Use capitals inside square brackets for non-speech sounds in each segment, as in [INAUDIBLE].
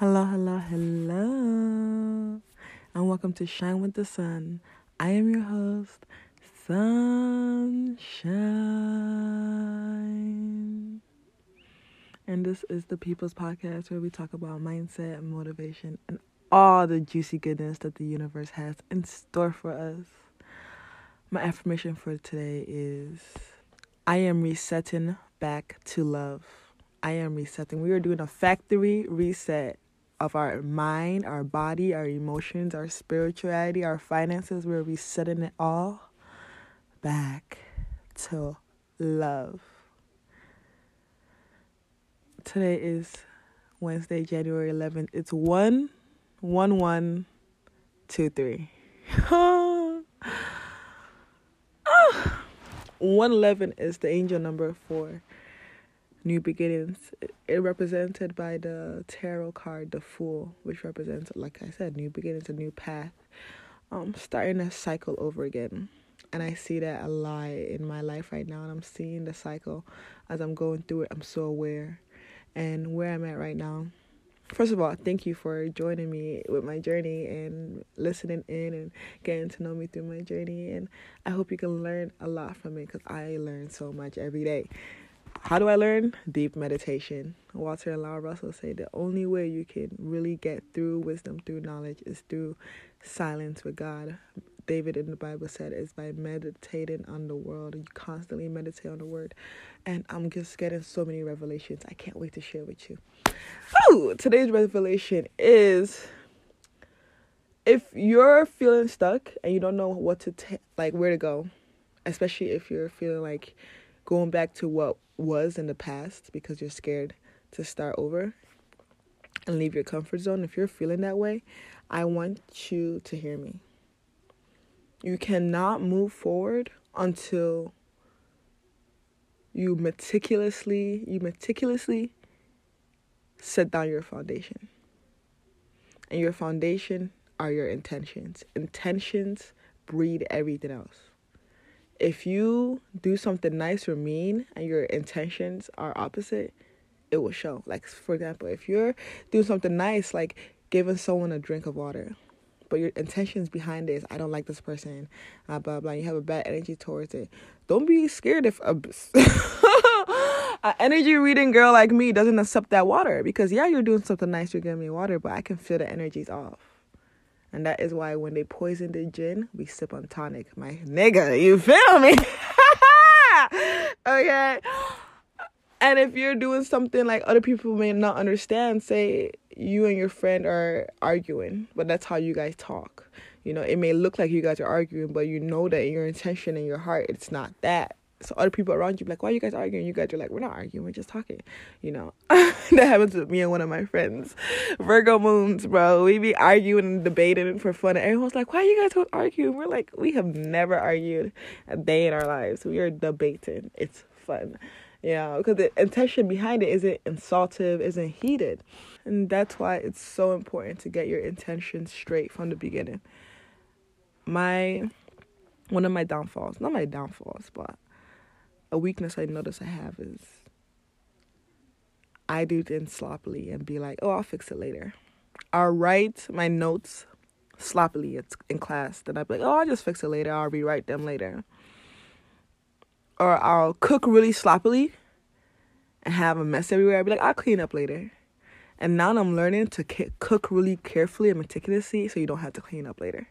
Hello, hello, hello, and welcome to Shine with the Sun. I am your host, Sunshine. And this is the People's Podcast where we talk about mindset, motivation, and all the juicy goodness that the universe has in store for us. My affirmation for today is I am resetting back to love. I am resetting. We are doing a factory reset of our mind, our body, our emotions, our spirituality, our finances. We're resetting it all back to love. Today is Wednesday, January 11th. It's 1 1 1 2 3. [LAUGHS] Ah. Ah. 111 is the angel number for new beginnings. It represented by the tarot card, the Fool, which represents, like I said, new beginnings, a new path, um, starting a cycle over again. And I see that a lot in my life right now, and I'm seeing the cycle as I'm going through it. I'm so aware, and where I'm at right now. First of all, thank you for joining me with my journey and listening in and getting to know me through my journey. And I hope you can learn a lot from it because I learn so much every day. How do I learn? Deep meditation. Walter and Laura Russell say the only way you can really get through wisdom, through knowledge, is through silence with God. David in the Bible said is by meditating on the world. You constantly meditate on the word. And I'm just getting so many revelations. I can't wait to share with you. Oh, today's revelation is if you're feeling stuck and you don't know what to take, like where to go, especially if you're feeling like going back to what was in the past because you're scared to start over and leave your comfort zone. If you're feeling that way, I want you to hear me. You cannot move forward until you meticulously you meticulously set down your foundation. And your foundation are your intentions. Intentions breed everything else. If you do something nice or mean and your intentions are opposite, it will show. Like, for example, if you're doing something nice, like giving someone a drink of water, but your intentions behind it is I don't like this person, blah blah blah. You have a bad energy towards it. Don't be scared if a, an [LAUGHS] energy reading girl like me doesn't accept that water because yeah, you're doing something nice, you're giving me water, but I can feel the energies off. And that is why when they poison the gin, we sip on tonic. My nigga, you feel me? [LAUGHS] okay. And if you're doing something like other people may not understand, say you and your friend are arguing, but that's how you guys talk. You know, it may look like you guys are arguing, but you know that in your intention in your heart, it's not that. So other people around you like, why are you guys arguing? You guys are like, we're not arguing, we're just talking. You know, [LAUGHS] that happens with me and one of my friends, Virgo moons, bro. We be arguing and debating for fun, and everyone's like, why are you guys arguing? We're like, we have never argued a day in our lives. We are debating. It's fun. Yeah, because the intention behind it isn't insultive, isn't heated. And that's why it's so important to get your intention straight from the beginning. My one of my downfalls, not my downfalls, but a weakness I notice I have is I do things sloppily and be like, oh, I'll fix it later. I'll write my notes sloppily in class. Then I'll be like, oh, I'll just fix it later. I'll rewrite them later. Or I'll cook really sloppily and have a mess everywhere. I'll be like, I'll clean up later. And now I'm learning to cook really carefully and meticulously so you don't have to clean up later.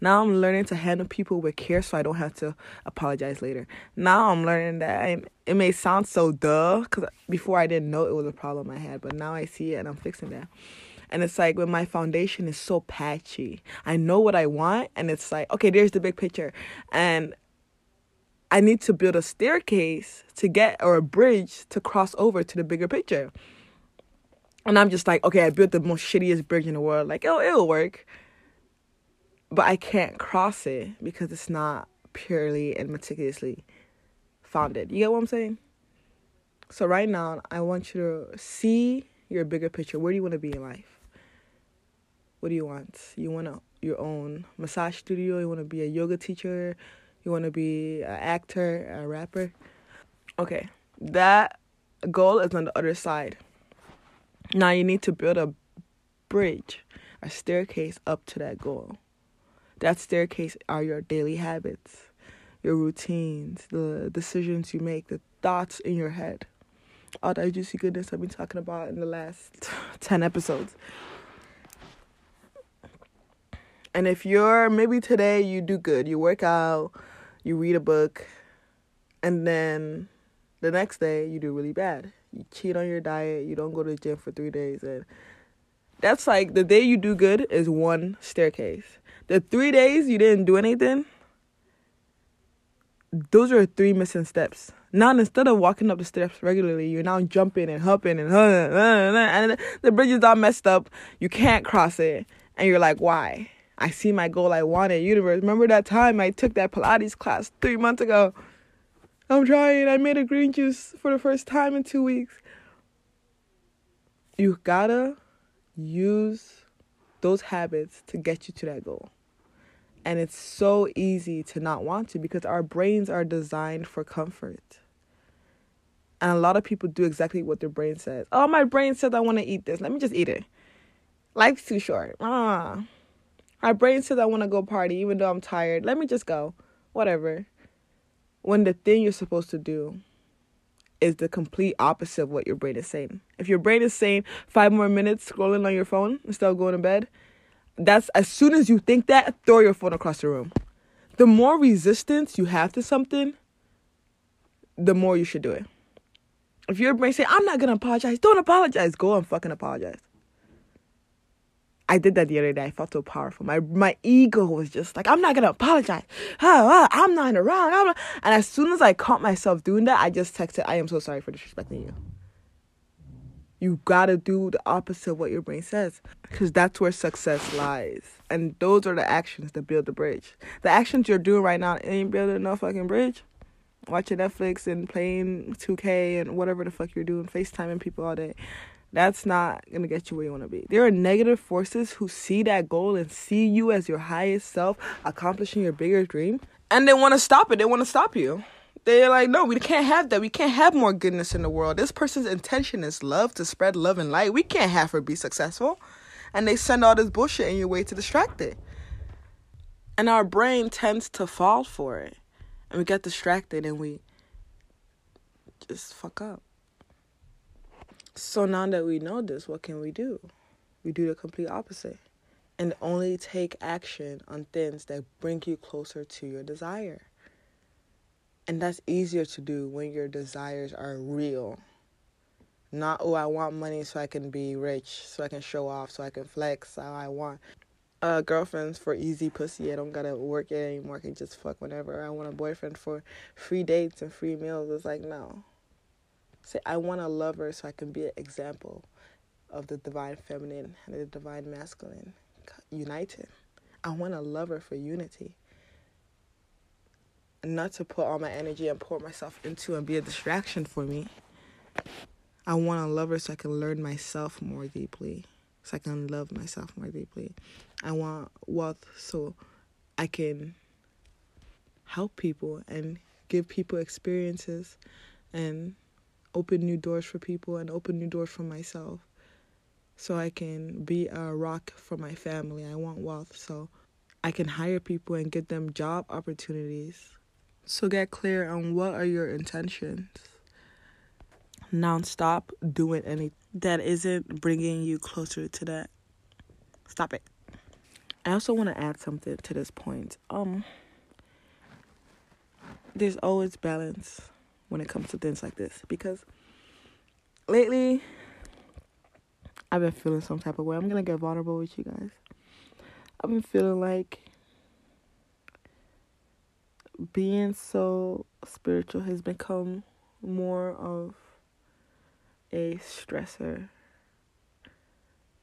Now I'm learning to handle people with care so I don't have to apologize later. Now I'm learning that I, it may sound so duh because before I didn't know it was a problem I had, but now I see it and I'm fixing that. And it's like when my foundation is so patchy, I know what I want, and it's like, okay, there's the big picture. And I need to build a staircase to get, or a bridge to cross over to the bigger picture. And I'm just like, okay, I built the most shittiest bridge in the world. Like, oh, it'll work. But I can't cross it because it's not purely and meticulously founded. You get what I'm saying? So right now, I want you to see your bigger picture. Where do you want to be in life? What do you want? You want to, your own massage studio? You want to be a yoga teacher? You want to be an actor, a rapper? Okay, that goal is on the other side now you need to build a bridge, a staircase up to that goal. That staircase are your daily habits, your routines, the decisions you make, the thoughts in your head. All that juicy goodness I've been talking about in the last [LAUGHS] 10 episodes. And if you're maybe today you do good, you work out, you read a book, and then the next day you do really bad. You cheat on your diet, you don't go to the gym for three days, and that's like the day you do good is one staircase. The three days you didn't do anything, those are three missing steps. Now instead of walking up the steps regularly, you're now jumping and hopping and and the bridge is all messed up. You can't cross it, and you're like, why? I see my goal I wanted. Universe, remember that time I took that Pilates class three months ago? I'm trying. I made a green juice for the first time in two weeks. You gotta use those habits to get you to that goal. And it's so easy to not want to because our brains are designed for comfort. And a lot of people do exactly what their brain says. Oh, my brain says I want to eat this. Let me just eat it. Life's too short. Ah. My brain says I want to go party even though I'm tired. Let me just go. Whatever. When the thing you're supposed to do is the complete opposite of what your brain is saying. If your brain is saying five more minutes scrolling on your phone instead of going to bed, that's as soon as you think that, throw your phone across the room. The more resistance you have to something, the more you should do it. If your brain say, I'm not gonna apologize, don't apologize. Go and fucking apologize. I did that the other day. I felt so powerful. My my ego was just like, I'm not gonna apologize. I'm not in the wrong. And as soon as I caught myself doing that, I just texted, I am so sorry for disrespecting you. You gotta do the opposite of what your brain says. Because that's where success lies. And those are the actions that build the bridge. The actions you're doing right now ain't building no fucking bridge. Watching Netflix and playing 2K and whatever the fuck you're doing, FaceTiming people all day. That's not gonna get you where you wanna be. There are negative forces who see that goal and see you as your highest self accomplishing your bigger dream. And they wanna stop it. They wanna stop you. They're like, no, we can't have that. We can't have more goodness in the world. This person's intention is love to spread love and light. We can't have her be successful. And they send all this bullshit in your way to distract it. And our brain tends to fall for it. And we get distracted and we just fuck up. So now that we know this, what can we do? We do the complete opposite and only take action on things that bring you closer to your desire. And that's easier to do when your desires are real. Not, oh, I want money so I can be rich, so I can show off, so I can flex how I want. Uh, girlfriends for easy pussy. I don't gotta work it anymore. I can just fuck whenever I want a boyfriend for free dates and free meals. It's like, no. Say, I want a lover so I can be an example of the divine feminine and the divine masculine united. I want a lover for unity not to put all my energy and pour myself into and be a distraction for me. I want a lover so I can learn myself more deeply, so I can love myself more deeply. I want wealth so I can help people and give people experiences and open new doors for people and open new doors for myself so I can be a rock for my family. I want wealth so I can hire people and get them job opportunities so get clear on what are your intentions. Now stop doing anything that isn't bringing you closer to that. Stop it. I also want to add something to this point. Um there's always balance when it comes to things like this because lately I've been feeling some type of way. I'm going to get vulnerable with you guys. I've been feeling like being so spiritual has become more of a stressor.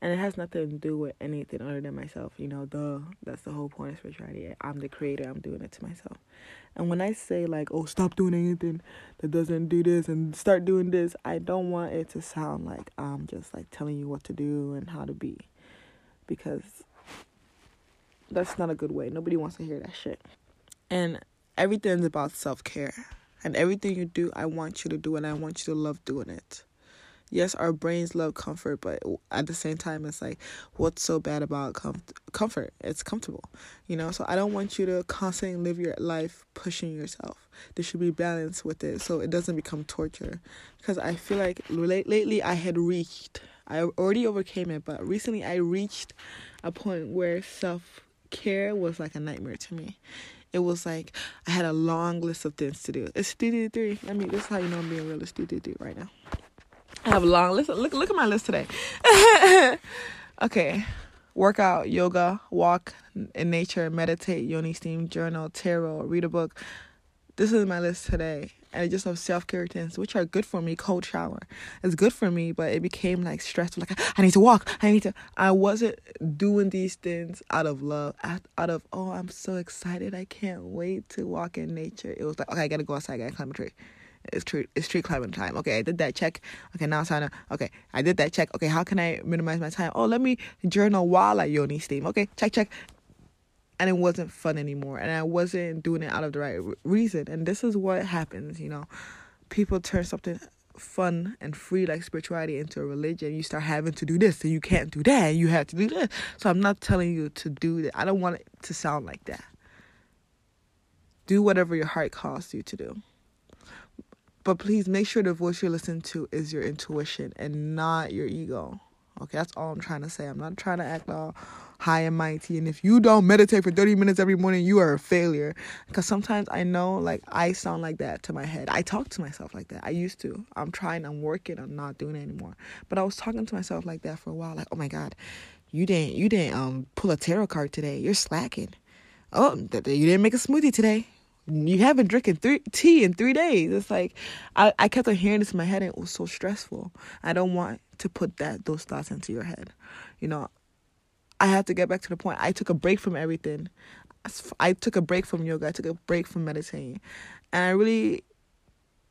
And it has nothing to do with anything other than myself. You know, the that's the whole point of spirituality. I'm the creator, I'm doing it to myself. And when I say like, oh stop doing anything that doesn't do this and start doing this, I don't want it to sound like I'm just like telling you what to do and how to be. Because that's not a good way. Nobody wants to hear that shit. And everything's about self care. And everything you do, I want you to do and I want you to love doing it. yes, our brains love comfort, but at the same time, it's like, what's so bad about com- comfort? It's comfortable, you know? So I don't want you to constantly live your life pushing yourself. There should be balance with it so it doesn't become torture. Because I feel like late- lately I had reached, I already overcame it, but recently I reached a point where self care was like a nightmare to me. It was like I had a long list of things to do. It's three. I mean, this is how you know I'm being real. It's three right now. I have a long list. Look, look at my list today. [LAUGHS] okay. Workout, yoga, walk in nature, meditate, yoni steam, journal, tarot, read a book. This is my list today. And I just have self care things, which are good for me. Cold shower. It's good for me, but it became like stressful. Like, I need to walk. I need to. I wasn't doing these things out of love, out of, oh, I'm so excited. I can't wait to walk in nature. It was like, okay, I gotta go outside. I gotta climb a tree. It's tree it's tree climbing time. Okay, I did that check. Okay, now it's time to okay, I did that check. Okay, how can I minimize my time? Oh, let me journal while I yoni steam. Okay, check check. And it wasn't fun anymore, and I wasn't doing it out of the right reason. And this is what happens, you know. People turn something fun and free like spirituality into a religion you start having to do this and you can't do that you have to do this so i'm not telling you to do that i don't want it to sound like that do whatever your heart calls you to do but please make sure the voice you're listening to is your intuition and not your ego. Okay, that's all I'm trying to say. I'm not trying to act all high and mighty. And if you don't meditate for 30 minutes every morning, you are a failure. Because sometimes I know, like, I sound like that to my head. I talk to myself like that. I used to. I'm trying, I'm working, I'm not doing it anymore. But I was talking to myself like that for a while. Like, oh my God, you didn't, you didn't um pull a tarot card today. You're slacking. Oh, you didn't make a smoothie today you haven't drinking three tea in three days. It's like I, I kept on hearing this in my head and it was so stressful. I don't want to put that those thoughts into your head. You know, I have to get back to the point. I took a break from everything. I took a break from yoga. I took a break from meditating. And I really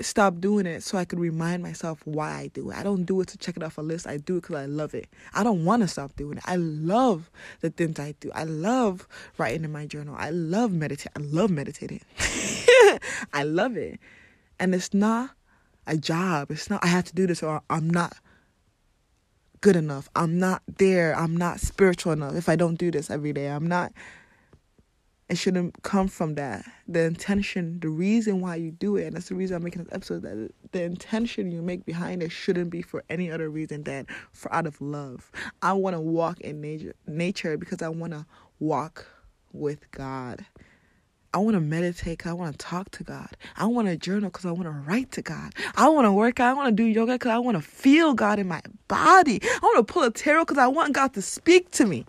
stopped doing it so I could remind myself why I do it. I don't do it to check it off a list. I do it because I love it. I don't want to stop doing it. I love the things I do. I love writing in my journal. I love meditate. I love meditating. [LAUGHS] I love it. And it's not a job. It's not I have to do this or I'm not good enough. I'm not there. I'm not spiritual enough if I don't do this every day. I'm not it shouldn't come from that. The intention, the reason why you do it, and that's the reason I'm making this episode, that the intention you make behind it shouldn't be for any other reason than for out of love. I want to walk in nature, nature because I want to walk with God. I want to meditate I want to talk to God. I want to journal because I want to write to God. I want to work out. I want to do yoga because I want to feel God in my body. I want to pull a tarot because I want God to speak to me.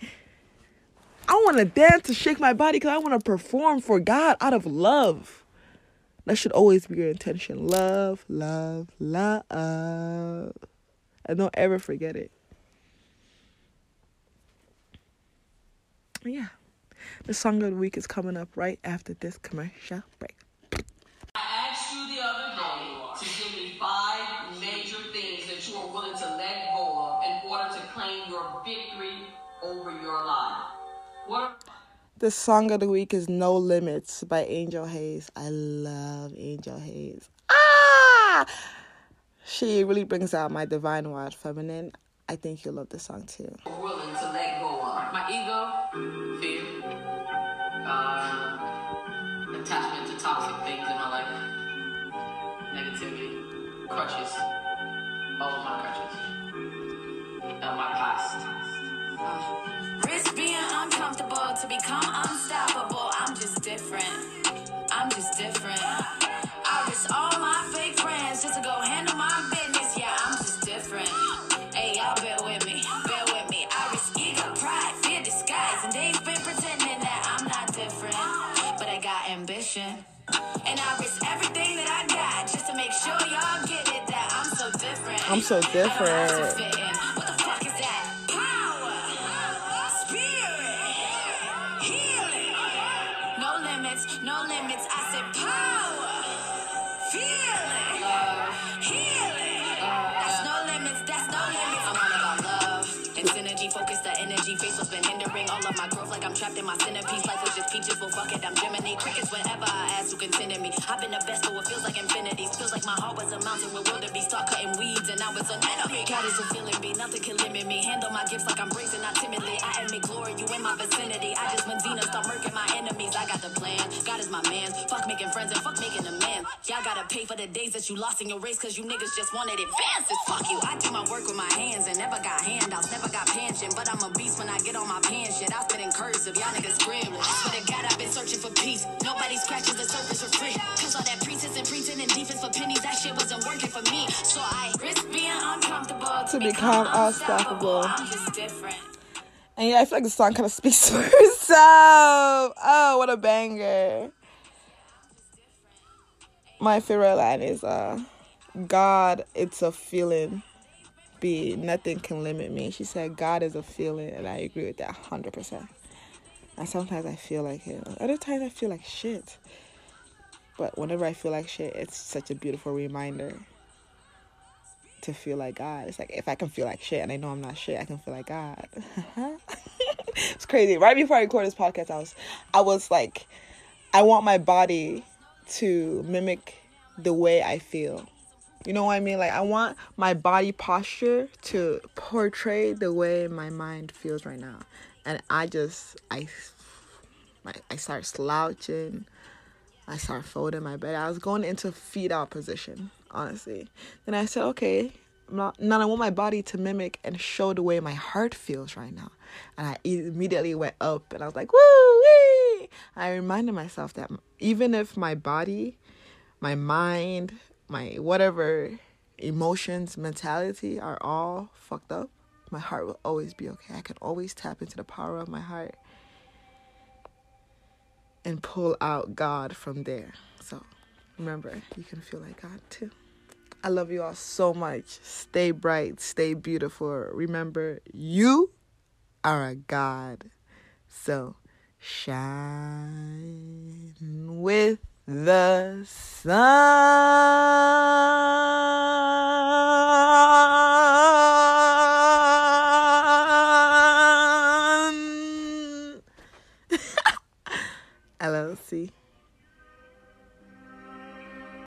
I want to dance to shake my body because I want to perform for God out of love. That should always be your intention. Love, love, love. And don't ever forget it. Yeah. The song of the week is coming up right after this commercial break. I asked you the other day to give me five major things that you are willing to let go of in order to claim your victory over your life. What? The song of the week is No Limits by Angel Haze. I love Angel Haze. Ah! She really brings out my divine wild feminine. I think you'll love this song too. Become unstoppable. I'm just different. I'm just different. I risk all my fake friends just to go handle my business. Yeah, I'm just different. Hey, y'all bear with me, bear with me. I risk ego, pride, fear, disguise, and they've been pretending that I'm not different, but I got ambition. And I risk everything that I got just to make sure y'all get it that I'm so different. I'm so different. All of my growth, like I'm trapped in my centerpiece. Life was just peaches, well, fuck it, I'm Gemini. Crickets whenever I ask who can send me. I've been the best, but it feels like infinity. Feels like my heart was a mountain with wildebeest. Start cutting weeds, and now it's an enemy. God is a feeling me, nothing can limit me. Handle my gifts like I'm brazen, not timidly. I admit glory, you in my vicinity. I just Xena, start murking my enemies. I got the plan, God is my man. Fuck making friends and fuck making a man. Y'all gotta pay for the days that you lost in your race, cause you niggas just wanted advances. Fuck you, I do my work with my hands and never got y'all niggas gremlins. But to God, I've been searching for peace. Nobody scratches the surface for free. Cause all that pretense and and defense for pennies, that shit wasn't working for me. So I risk being uncomfortable To become unstoppable. I'm just different. And yeah, I feel like the song kind of speaks [LAUGHS] for itself. Oh, what a banger. My favorite line is uh God, it's a feeling. Be nothing can limit me. She said God is a feeling and I agree with that hundred percent. And sometimes I feel like it. Other times I feel like shit. But whenever I feel like shit, it's such a beautiful reminder to feel like God. It's like if I can feel like shit and I know I'm not shit, I can feel like God. [LAUGHS] it's crazy. Right before I recorded this podcast, I was I was like, I want my body to mimic the way I feel. You know what I mean? Like I want my body posture to portray the way my mind feels right now. And I just I I, I start slouching. I start folding my bed. I was going into feet out position, honestly. Then I said, okay, not, now I want my body to mimic and show the way my heart feels right now. And I immediately went up and I was like, woo wee! I reminded myself that even if my body, my mind, my whatever emotions, mentality are all fucked up, my heart will always be okay. I can always tap into the power of my heart and pull out God from there. So remember, you can feel like God too. I love you all so much. Stay bright, stay beautiful. Remember, you are a God. So shine with the sun.